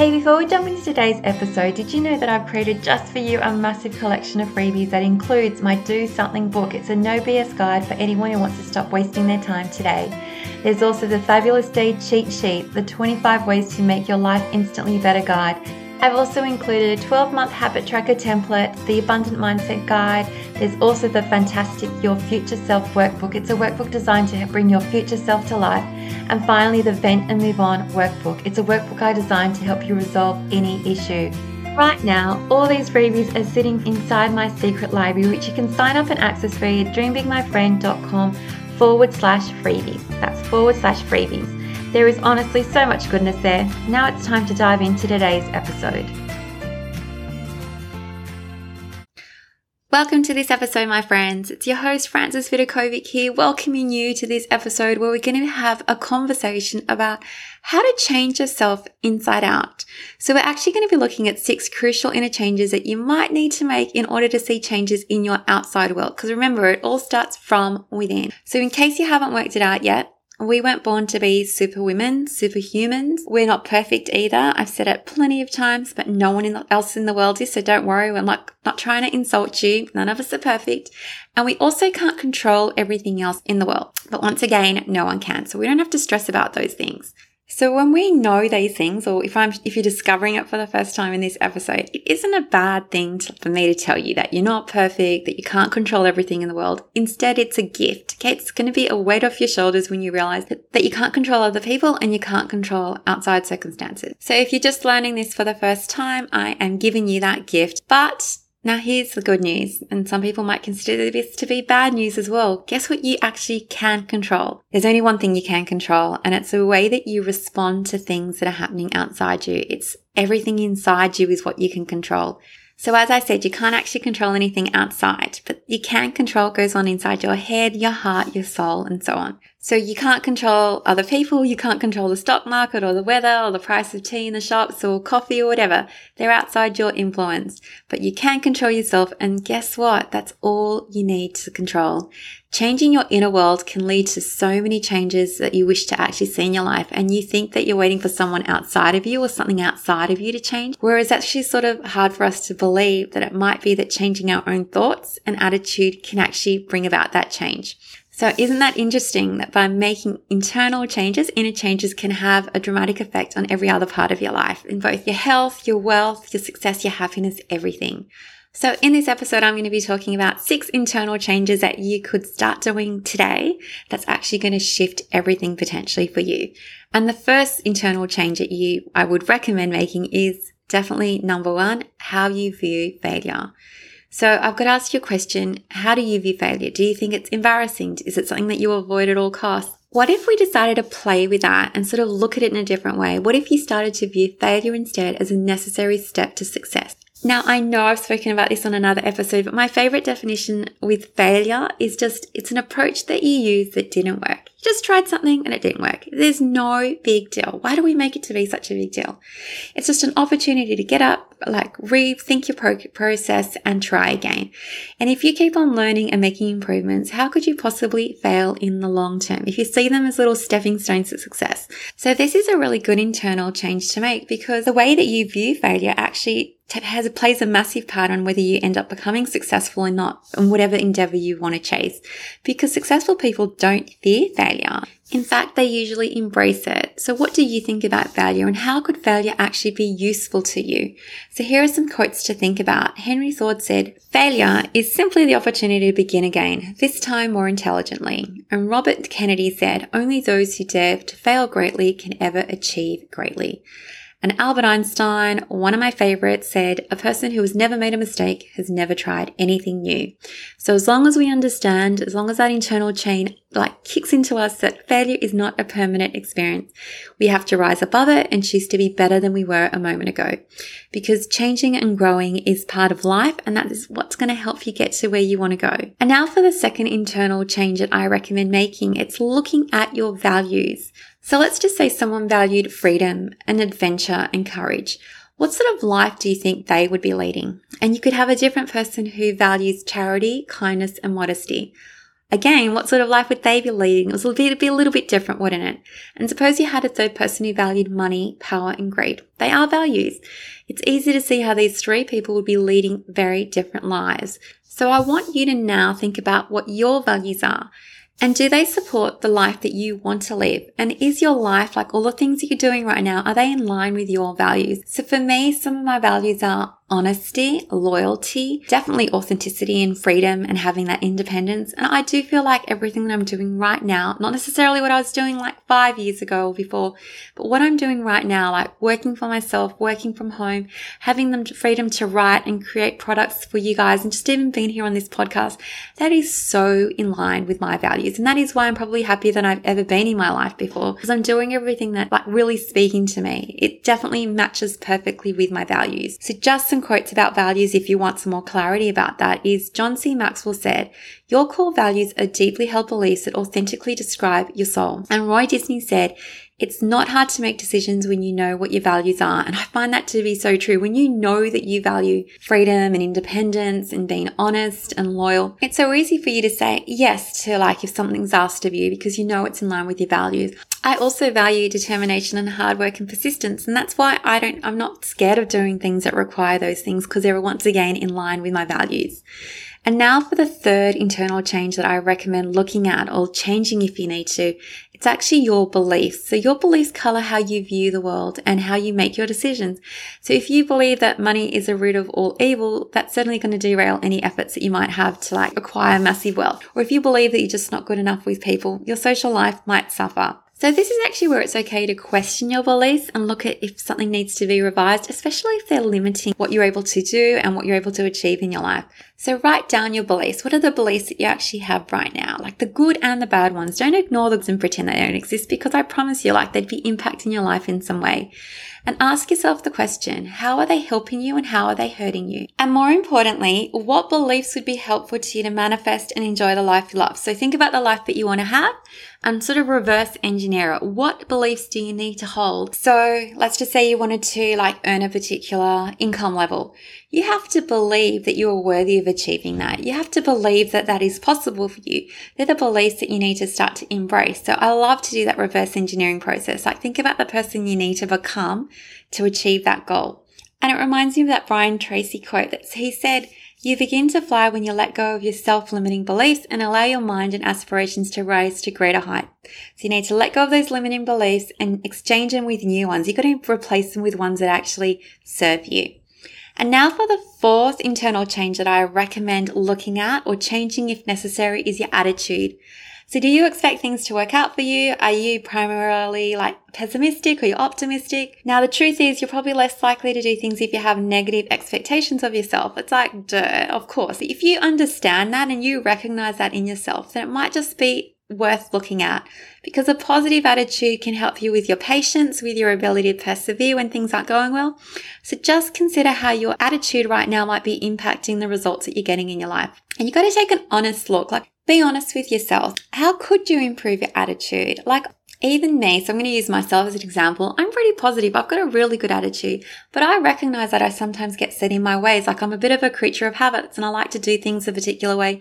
Hey, before we jump into today's episode, did you know that I've created just for you a massive collection of freebies that includes my Do Something book? It's a no BS guide for anyone who wants to stop wasting their time today. There's also the Fabulous Day cheat sheet, the 25 ways to make your life instantly better guide, I've also included a 12 month habit tracker template, the Abundant Mindset Guide. There's also the fantastic Your Future Self workbook. It's a workbook designed to bring your future self to life. And finally, the Vent and Move On workbook. It's a workbook I designed to help you resolve any issue. Right now, all these freebies are sitting inside my secret library, which you can sign up and access via dreambigmyfriend.com forward slash freebies. That's forward slash freebies. There is honestly so much goodness there. Now it's time to dive into today's episode. Welcome to this episode, my friends. It's your host, Francis Vidakovic here, welcoming you to this episode where we're going to have a conversation about how to change yourself inside out. So we're actually going to be looking at six crucial inner changes that you might need to make in order to see changes in your outside world. Because remember, it all starts from within. So in case you haven't worked it out yet, we weren't born to be super women, superhumans. We're not perfect either. I've said it plenty of times, but no one else in the world is. So don't worry. We're not, not trying to insult you. None of us are perfect. And we also can't control everything else in the world. But once again, no one can. So we don't have to stress about those things. So when we know these things, or if I'm, if you're discovering it for the first time in this episode, it isn't a bad thing to, for me to tell you that you're not perfect, that you can't control everything in the world. Instead, it's a gift. Okay. It's going to be a weight off your shoulders when you realize that, that you can't control other people and you can't control outside circumstances. So if you're just learning this for the first time, I am giving you that gift, but now, here's the good news, and some people might consider this to be bad news as well. Guess what you actually can control? There's only one thing you can control, and it's the way that you respond to things that are happening outside you. It's everything inside you is what you can control. So as I said, you can't actually control anything outside, but you can control what goes on inside your head, your heart, your soul, and so on. So you can't control other people, you can't control the stock market or the weather or the price of tea in the shops or coffee or whatever. They're outside your influence, but you can control yourself. And guess what? That's all you need to control. Changing your inner world can lead to so many changes that you wish to actually see in your life. And you think that you're waiting for someone outside of you or something outside of you to change. Whereas actually sort of hard for us to believe that it might be that changing our own thoughts and attitude can actually bring about that change. So isn't that interesting that by making internal changes, inner changes can have a dramatic effect on every other part of your life in both your health, your wealth, your success, your happiness, everything. So in this episode, I'm going to be talking about six internal changes that you could start doing today that's actually going to shift everything potentially for you. And the first internal change that you, I would recommend making is definitely number one, how you view failure. So I've got to ask you a question. How do you view failure? Do you think it's embarrassing? Is it something that you avoid at all costs? What if we decided to play with that and sort of look at it in a different way? What if you started to view failure instead as a necessary step to success? Now, I know I've spoken about this on another episode, but my favorite definition with failure is just it's an approach that you use that didn't work. You just tried something and it didn't work. There's no big deal. Why do we make it to be such a big deal? It's just an opportunity to get up, like rethink your pro- process and try again. And if you keep on learning and making improvements, how could you possibly fail in the long term if you see them as little stepping stones to success? So this is a really good internal change to make because the way that you view failure actually has plays a massive part on whether you end up becoming successful or not in whatever endeavor you want to chase. Because successful people don't fear failure. In fact, they usually embrace it. So what do you think about failure and how could failure actually be useful to you? So here are some quotes to think about. Henry Ford said, failure is simply the opportunity to begin again, this time more intelligently. And Robert Kennedy said, only those who dare to fail greatly can ever achieve greatly. And Albert Einstein, one of my favorites, said, A person who has never made a mistake has never tried anything new. So as long as we understand, as long as that internal chain like kicks into us that failure is not a permanent experience, we have to rise above it and choose to be better than we were a moment ago. Because changing and growing is part of life and that is what's going to help you get to where you want to go. And now for the second internal change that I recommend making. It's looking at your values. So let's just say someone valued freedom and adventure and courage. What sort of life do you think they would be leading? And you could have a different person who values charity, kindness, and modesty. Again, what sort of life would they be leading? It would be a little bit different, wouldn't it? And suppose you had a third person who valued money, power, and greed. They are values. It's easy to see how these three people would be leading very different lives. So I want you to now think about what your values are and do they support the life that you want to live? And is your life, like all the things that you're doing right now, are they in line with your values? So for me, some of my values are honesty, loyalty, definitely authenticity and freedom and having that independence. And I do feel like everything that I'm doing right now, not necessarily what I was doing like five years ago or before, but what I'm doing right now, like working for myself, working from home, having the freedom to write and create products for you guys and just even being here on this podcast, that is so in line with my values. And that is why I'm probably happier than I've ever been in my life before because I'm doing everything that like really speaking to me. It definitely matches perfectly with my values. So just some quotes about values if you want some more clarity about that is John C. Maxwell said, your core values are deeply held beliefs that authentically describe your soul. And Roy Disney said, it's not hard to make decisions when you know what your values are. And I find that to be so true. When you know that you value freedom and independence and being honest and loyal, it's so easy for you to say yes to like if something's asked of you because you know it's in line with your values. I also value determination and hard work and persistence. And that's why I don't, I'm not scared of doing things that require those things because they're once again in line with my values. And now for the third internal change that I recommend looking at or changing if you need to. It's actually your beliefs. So your beliefs color how you view the world and how you make your decisions. So if you believe that money is a root of all evil, that's certainly going to derail any efforts that you might have to like acquire massive wealth. Or if you believe that you're just not good enough with people, your social life might suffer. So this is actually where it's okay to question your beliefs and look at if something needs to be revised, especially if they're limiting what you're able to do and what you're able to achieve in your life. So write down your beliefs. What are the beliefs that you actually have right now? Like the good and the bad ones. Don't ignore them and pretend they don't exist because I promise you, like they'd be impacting your life in some way and ask yourself the question, how are they helping you and how are they hurting you? And more importantly, what beliefs would be helpful to you to manifest and enjoy the life you love? So think about the life that you want to have and sort of reverse engineer it. What beliefs do you need to hold? So let's just say you wanted to like earn a particular income level. You have to believe that you are worthy of achieving that. You have to believe that that is possible for you. They're the beliefs that you need to start to embrace. So I love to do that reverse engineering process. Like think about the person you need to become to achieve that goal. And it reminds me of that Brian Tracy quote that he said, you begin to fly when you let go of your self-limiting beliefs and allow your mind and aspirations to rise to greater height. So you need to let go of those limiting beliefs and exchange them with new ones. You've got to replace them with ones that actually serve you. And now for the fourth internal change that I recommend looking at or changing if necessary is your attitude. So do you expect things to work out for you? Are you primarily like pessimistic or you're optimistic? Now, the truth is you're probably less likely to do things if you have negative expectations of yourself. It's like, duh, of course. If you understand that and you recognize that in yourself, then it might just be worth looking at because a positive attitude can help you with your patience, with your ability to persevere when things aren't going well. So just consider how your attitude right now might be impacting the results that you're getting in your life. And you got to take an honest look. Like, be honest with yourself. How could you improve your attitude? Like, even me, so I'm going to use myself as an example. I'm pretty positive. I've got a really good attitude, but I recognize that I sometimes get set in my ways. Like I'm a bit of a creature of habits and I like to do things a particular way.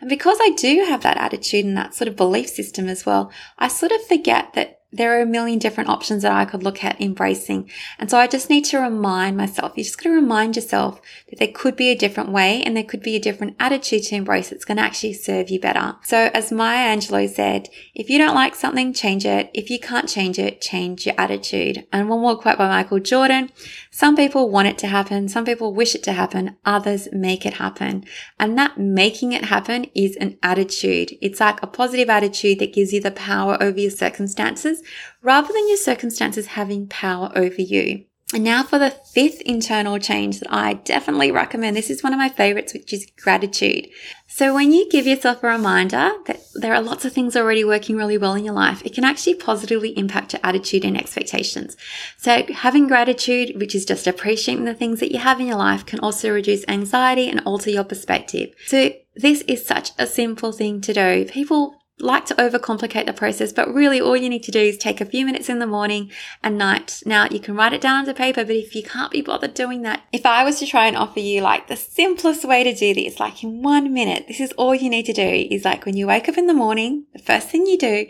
And because I do have that attitude and that sort of belief system as well, I sort of forget that there are a million different options that I could look at embracing. And so I just need to remind myself, you're just got to remind yourself that there could be a different way and there could be a different attitude to embrace that's going to actually serve you better. So as Maya Angelou said, if you don't like something, change it. If you can't change it, change your attitude. And one more quote by Michael Jordan. Some people want it to happen. Some people wish it to happen. Others make it happen. And that making it happen is an attitude. It's like a positive attitude that gives you the power over your circumstances rather than your circumstances having power over you. And now for the fifth internal change that I definitely recommend. This is one of my favorites, which is gratitude. So when you give yourself a reminder that there are lots of things already working really well in your life, it can actually positively impact your attitude and expectations. So having gratitude, which is just appreciating the things that you have in your life, can also reduce anxiety and alter your perspective. So this is such a simple thing to do. People like to overcomplicate the process, but really all you need to do is take a few minutes in the morning and night. Now you can write it down onto paper, but if you can't be bothered doing that, if I was to try and offer you like the simplest way to do this, like in one minute, this is all you need to do is like when you wake up in the morning, the first thing you do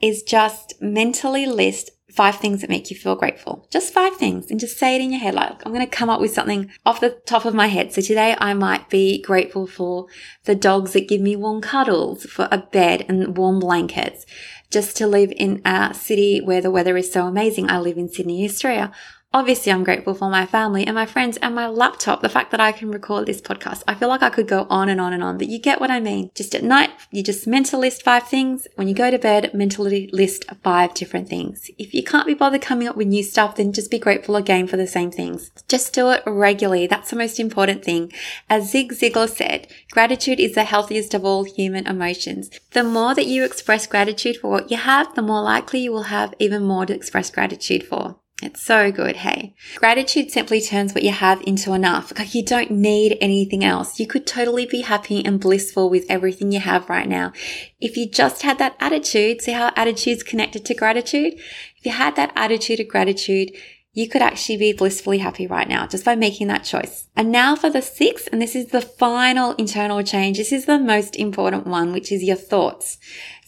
is just mentally list five things that make you feel grateful. Just five things and just say it in your head. Like, I'm going to come up with something off the top of my head. So today I might be grateful for the dogs that give me warm cuddles, for a bed and warm blankets. Just to live in a city where the weather is so amazing. I live in Sydney, Australia. Obviously, I'm grateful for my family and my friends and my laptop, the fact that I can record this podcast. I feel like I could go on and on and on, but you get what I mean. Just at night, you just mental list five things. When you go to bed, mentally list five different things. If you can't be bothered coming up with new stuff, then just be grateful again for the same things. Just do it regularly. That's the most important thing. As Zig Ziglar said, gratitude is the healthiest of all human emotions. The more that you express gratitude for what you have, the more likely you will have even more to express gratitude for. It's so good, hey. Gratitude simply turns what you have into enough. Like you don't need anything else. You could totally be happy and blissful with everything you have right now. If you just had that attitude, see how attitude's connected to gratitude? If you had that attitude of gratitude, you could actually be blissfully happy right now just by making that choice. And now for the sixth, and this is the final internal change. This is the most important one, which is your thoughts.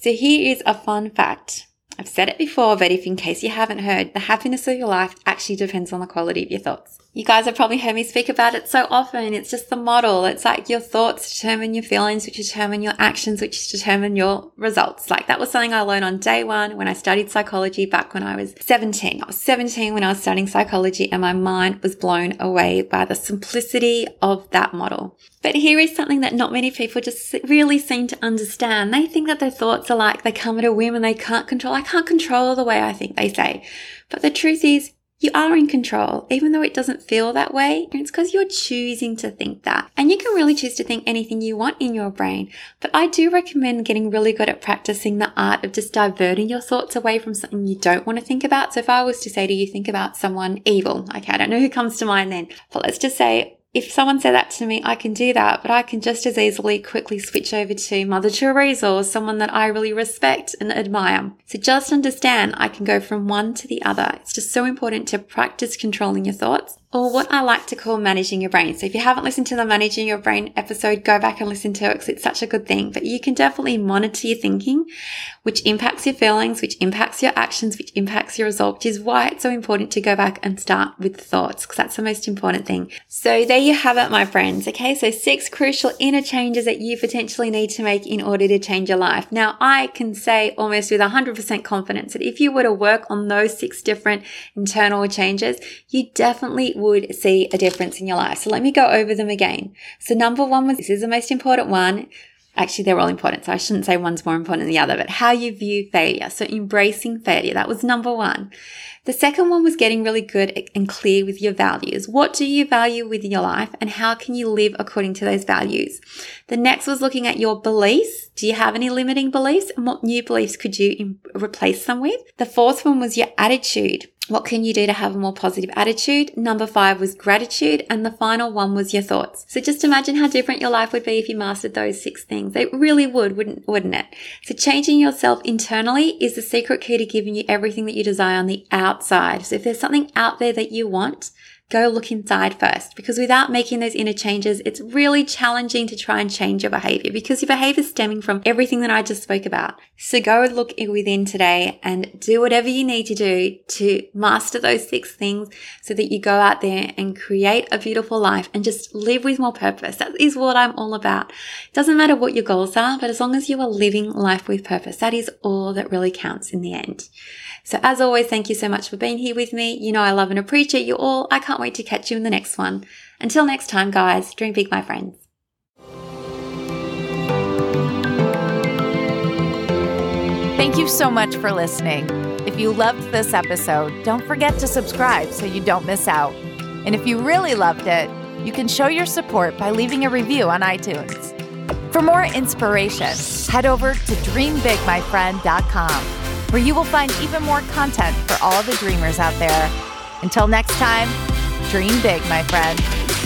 So here is a fun fact. I've said it before, but if in case you haven't heard, the happiness of your life actually depends on the quality of your thoughts. You guys have probably heard me speak about it so often. It's just the model. It's like your thoughts determine your feelings, which determine your actions, which determine your results. Like that was something I learned on day one when I studied psychology back when I was 17. I was 17 when I was studying psychology and my mind was blown away by the simplicity of that model. But here is something that not many people just really seem to understand. They think that their thoughts are like they come at a whim and they can't control. I can't control the way I think, they say. But the truth is, you are in control, even though it doesn't feel that way. It's because you're choosing to think that. And you can really choose to think anything you want in your brain. But I do recommend getting really good at practicing the art of just diverting your thoughts away from something you don't want to think about. So if I was to say to you, think about someone evil, okay, I don't know who comes to mind then, but let's just say if someone said that to me, I can do that, but I can just as easily quickly switch over to Mother Teresa or someone that I really respect and admire. So just understand I can go from one to the other. It's just so important to practice controlling your thoughts or what I like to call managing your brain. So if you haven't listened to the managing your brain episode, go back and listen to it because it's such a good thing. But you can definitely monitor your thinking, which impacts your feelings, which impacts your actions, which impacts your result, which is why it's so important to go back and start with thoughts because that's the most important thing. So there you have it, my friends. Okay. So six crucial inner changes that you potentially need to make in order to change your life. Now I can say almost with 100% confidence that if you were to work on those six different internal changes, you definitely would see a difference in your life. So let me go over them again. So number one was this is the most important one. Actually, they're all important. So I shouldn't say one's more important than the other, but how you view failure. So embracing failure. That was number one. The second one was getting really good and clear with your values. What do you value within your life and how can you live according to those values? The next was looking at your beliefs. Do you have any limiting beliefs and what new beliefs could you replace them with? The fourth one was your attitude. What can you do to have a more positive attitude? Number five was gratitude. And the final one was your thoughts. So just imagine how different your life would be if you mastered those six things. It really would, wouldn't, wouldn't it? So changing yourself internally is the secret key to giving you everything that you desire on the outside. So if there's something out there that you want, go look inside first because without making those inner changes, it's really challenging to try and change your behavior because your behavior is stemming from everything that I just spoke about. So go look within today and do whatever you need to do to master those six things so that you go out there and create a beautiful life and just live with more purpose. That is what I'm all about. It doesn't matter what your goals are, but as long as you are living life with purpose, that is all that really counts in the end. So as always, thank you so much for being here with me. You know, I love and appreciate you all. I can't wait to catch you in the next one. Until next time, guys, dream big, my friends. Thank you so much for listening. If you loved this episode, don't forget to subscribe so you don't miss out. And if you really loved it, you can show your support by leaving a review on iTunes. For more inspiration, head over to dreambigmyfriend.com, where you will find even more content for all the dreamers out there. Until next time, dream big, my friend.